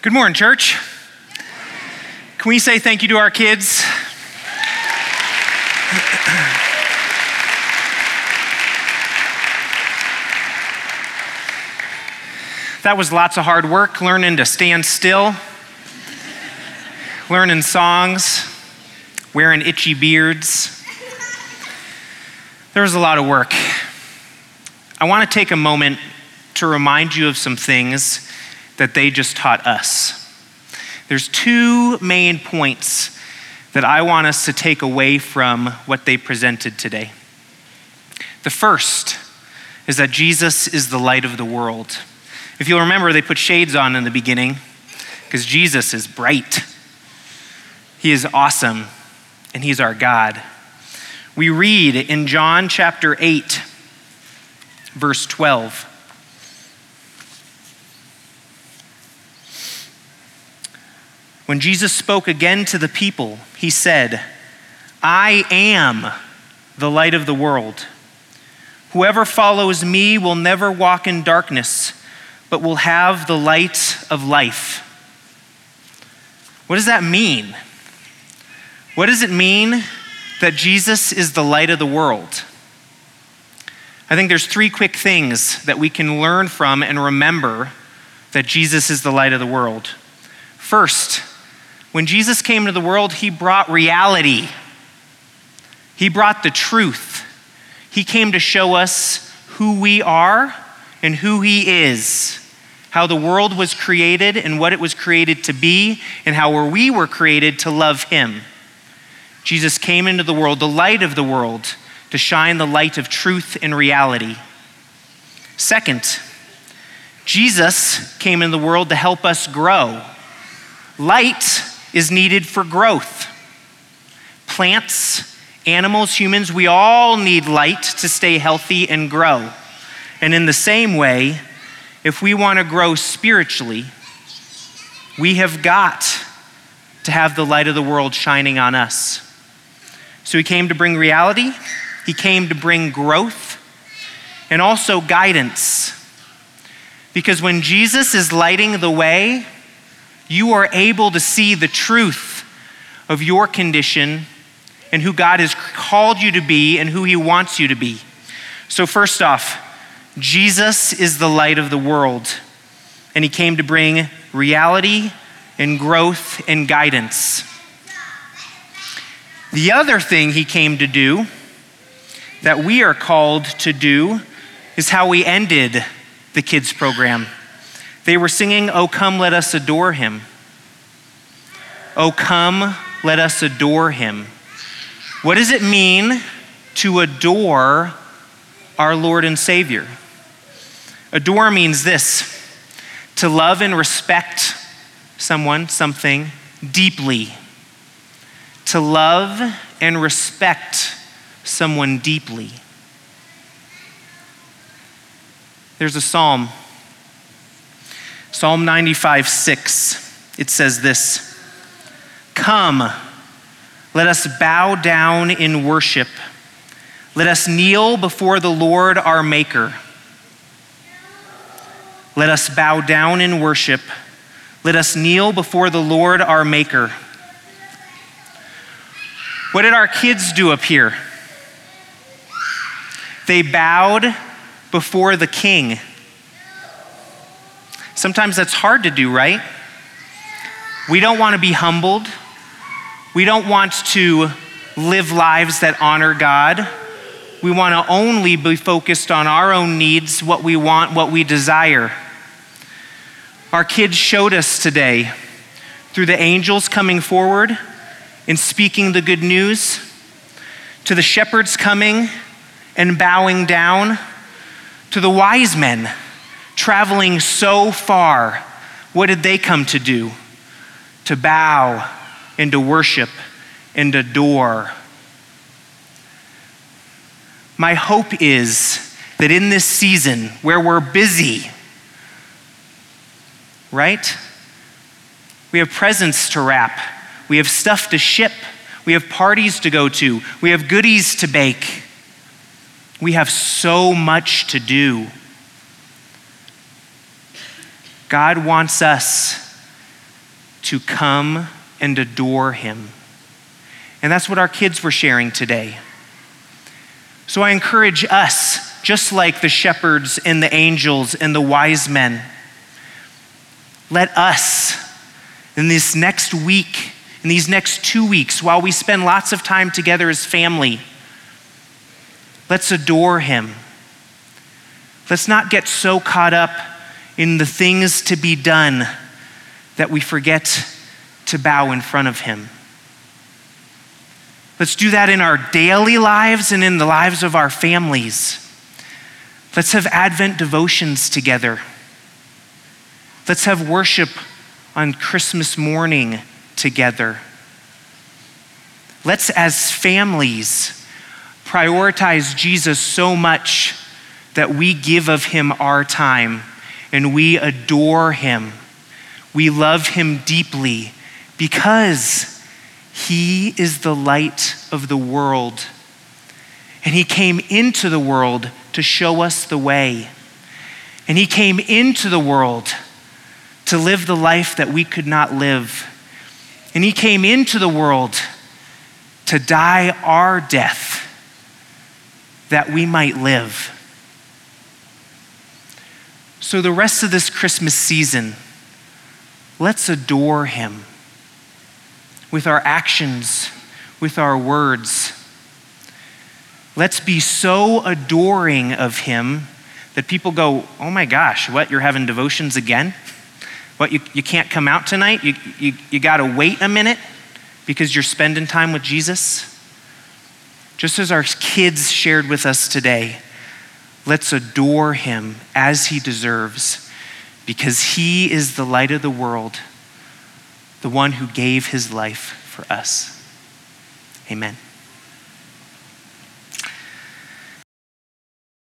Good morning, church. Can we say thank you to our kids? That was lots of hard work learning to stand still, learning songs, wearing itchy beards. There was a lot of work. I want to take a moment to remind you of some things that they just taught us. There's two main points that I want us to take away from what they presented today. The first is that Jesus is the light of the world. If you'll remember, they put shades on in the beginning because Jesus is bright. He is awesome, and He's our God. We read in John chapter 8, verse 12. When Jesus spoke again to the people, he said, I am the light of the world. Whoever follows me will never walk in darkness, but will have the light of life. What does that mean? What does it mean that Jesus is the light of the world? I think there's three quick things that we can learn from and remember that Jesus is the light of the world. First, when Jesus came to the world, he brought reality. He brought the truth. He came to show us who we are and who he is, how the world was created and what it was created to be, and how we were created to love him. Jesus came into the world, the light of the world, to shine the light of truth and reality. Second, Jesus came in the world to help us grow. Light is needed for growth. Plants, animals, humans, we all need light to stay healthy and grow. And in the same way, if we want to grow spiritually, we have got to have the light of the world shining on us. So he came to bring reality, he came to bring growth, and also guidance. Because when Jesus is lighting the way, you are able to see the truth of your condition and who God has called you to be and who He wants you to be. So, first off, Jesus is the light of the world, and He came to bring reality and growth and guidance. The other thing He came to do that we are called to do is how we ended the kids' program. They were singing, Oh, come, let us adore him. Oh, come, let us adore him. What does it mean to adore our Lord and Savior? Adore means this to love and respect someone, something deeply. To love and respect someone deeply. There's a psalm Psalm 95 6, it says this Come, let us bow down in worship. Let us kneel before the Lord our Maker. Let us bow down in worship. Let us kneel before the Lord our Maker. What did our kids do up here? They bowed before the King. Sometimes that's hard to do, right? We don't want to be humbled. We don't want to live lives that honor God. We want to only be focused on our own needs, what we want, what we desire. Our kids showed us today through the angels coming forward and speaking the good news, to the shepherds coming and bowing down, to the wise men traveling so far, what did they come to do? To bow and to worship and adore. My hope is that in this season where we're busy, right? We have presents to wrap, we have stuff to ship, we have parties to go to, we have goodies to bake. We have so much to do. God wants us to come and adore him. And that's what our kids were sharing today. So I encourage us, just like the shepherds and the angels and the wise men, let us, in this next week, in these next two weeks, while we spend lots of time together as family, let's adore him. Let's not get so caught up in the things to be done that we forget to bow in front of him. Let's do that in our daily lives and in the lives of our families. Let's have Advent devotions together. Let's have worship on Christmas morning together. Let's, as families, prioritize Jesus so much that we give of him our time and we adore him. We love him deeply because he is the light of the world. And He came into the world to show us the way. And He came into the world to live the life that we could not live. And He came into the world to die our death that we might live. So, the rest of this Christmas season, let's adore Him with our actions, with our words. Let's be so adoring of Him that people go, Oh my gosh, what, you're having devotions again? What, you, you can't come out tonight? You, you, you got to wait a minute because you're spending time with Jesus? Just as our kids shared with us today, let's adore Him as He deserves because He is the light of the world the one who gave his life for us. Amen.